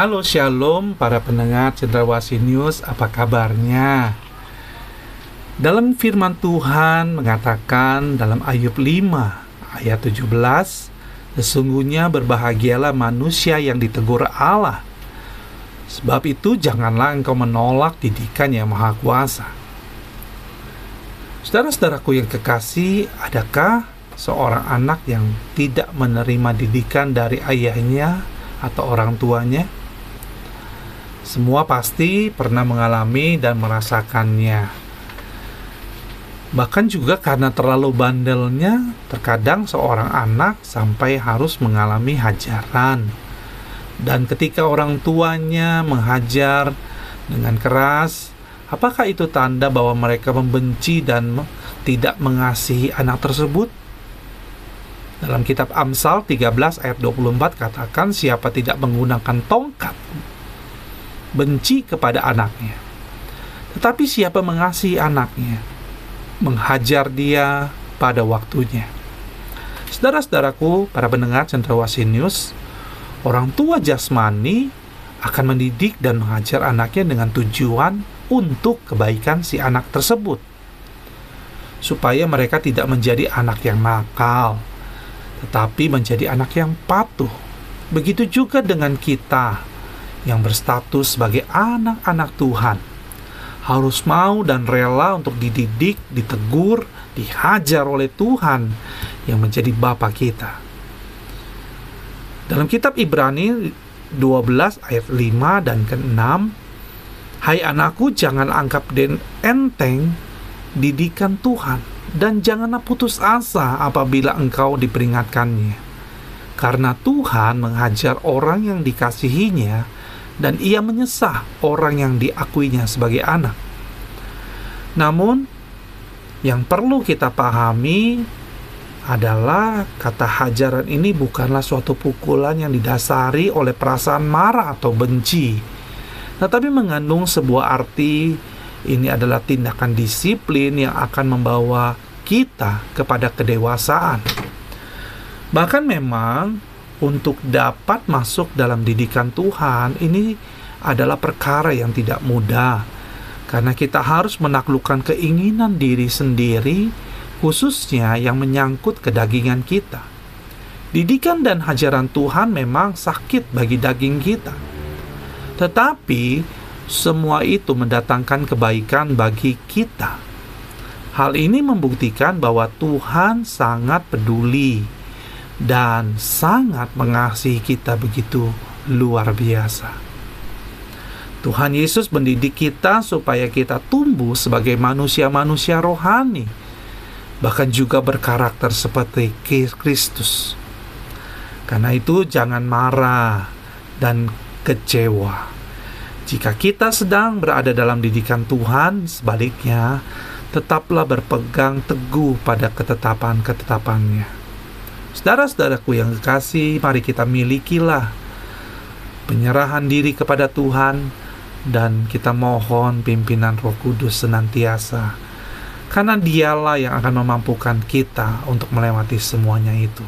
Halo Shalom para pendengar Cendrawasih News, apa kabarnya? Dalam firman Tuhan mengatakan dalam Ayub 5 ayat 17, Sesungguhnya berbahagialah manusia yang ditegur Allah. Sebab itu janganlah engkau menolak didikan yang maha kuasa. Saudara-saudaraku yang kekasih, adakah seorang anak yang tidak menerima didikan dari ayahnya atau orang tuanya? Semua pasti pernah mengalami dan merasakannya. Bahkan juga karena terlalu bandelnya, terkadang seorang anak sampai harus mengalami hajaran. Dan ketika orang tuanya menghajar dengan keras, apakah itu tanda bahwa mereka membenci dan tidak mengasihi anak tersebut? Dalam kitab Amsal 13 ayat 24 katakan siapa tidak menggunakan tongkat benci kepada anaknya. Tetapi siapa mengasihi anaknya, menghajar dia pada waktunya. Saudara-saudaraku, para pendengar Cendrawasih News, orang tua jasmani akan mendidik dan mengajar anaknya dengan tujuan untuk kebaikan si anak tersebut. Supaya mereka tidak menjadi anak yang nakal, tetapi menjadi anak yang patuh. Begitu juga dengan kita yang berstatus sebagai anak-anak Tuhan harus mau dan rela untuk dididik, ditegur, dihajar oleh Tuhan yang menjadi Bapa kita. Dalam kitab Ibrani 12 ayat 5 dan ke-6, Hai anakku, jangan anggap den enteng didikan Tuhan dan janganlah putus asa apabila engkau diperingatkannya. Karena Tuhan menghajar orang yang dikasihinya dan ia menyesah orang yang diakuinya sebagai anak. Namun, yang perlu kita pahami adalah kata hajaran ini bukanlah suatu pukulan yang didasari oleh perasaan marah atau benci, tetapi mengandung sebuah arti ini adalah tindakan disiplin yang akan membawa kita kepada kedewasaan. Bahkan memang untuk dapat masuk dalam didikan Tuhan ini adalah perkara yang tidak mudah karena kita harus menaklukkan keinginan diri sendiri khususnya yang menyangkut kedagingan kita. Didikan dan hajaran Tuhan memang sakit bagi daging kita. Tetapi semua itu mendatangkan kebaikan bagi kita. Hal ini membuktikan bahwa Tuhan sangat peduli dan sangat mengasihi kita begitu luar biasa. Tuhan Yesus mendidik kita supaya kita tumbuh sebagai manusia-manusia rohani, bahkan juga berkarakter seperti Kristus. Karena itu, jangan marah dan kecewa. Jika kita sedang berada dalam didikan Tuhan, sebaliknya tetaplah berpegang teguh pada ketetapan-ketetapannya Saudara-saudaraku yang kekasih, mari kita milikilah penyerahan diri kepada Tuhan dan kita mohon pimpinan Roh Kudus senantiasa. Karena dialah yang akan memampukan kita untuk melewati semuanya itu.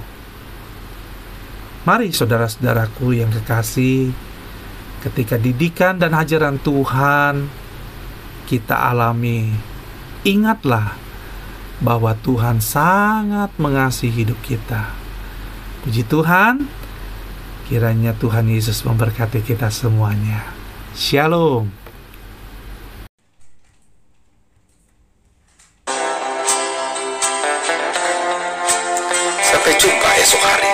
Mari saudara-saudaraku yang kekasih, ketika didikan dan ajaran Tuhan kita alami, ingatlah bahwa Tuhan sangat mengasihi hidup kita. Puji Tuhan, kiranya Tuhan Yesus memberkati kita semuanya. Shalom. Sampai jumpa esok hari.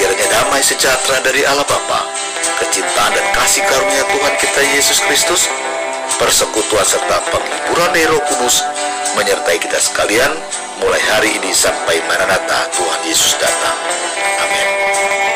Kiranya damai sejahtera dari Allah Bapa, kecintaan dan kasih karunia Tuhan kita Yesus Kristus, persekutuan serta penghiburan Roh Kudus menyertai kita sekalian mulai hari ini sampai Maranatha Tuhan Yesus datang. Amin.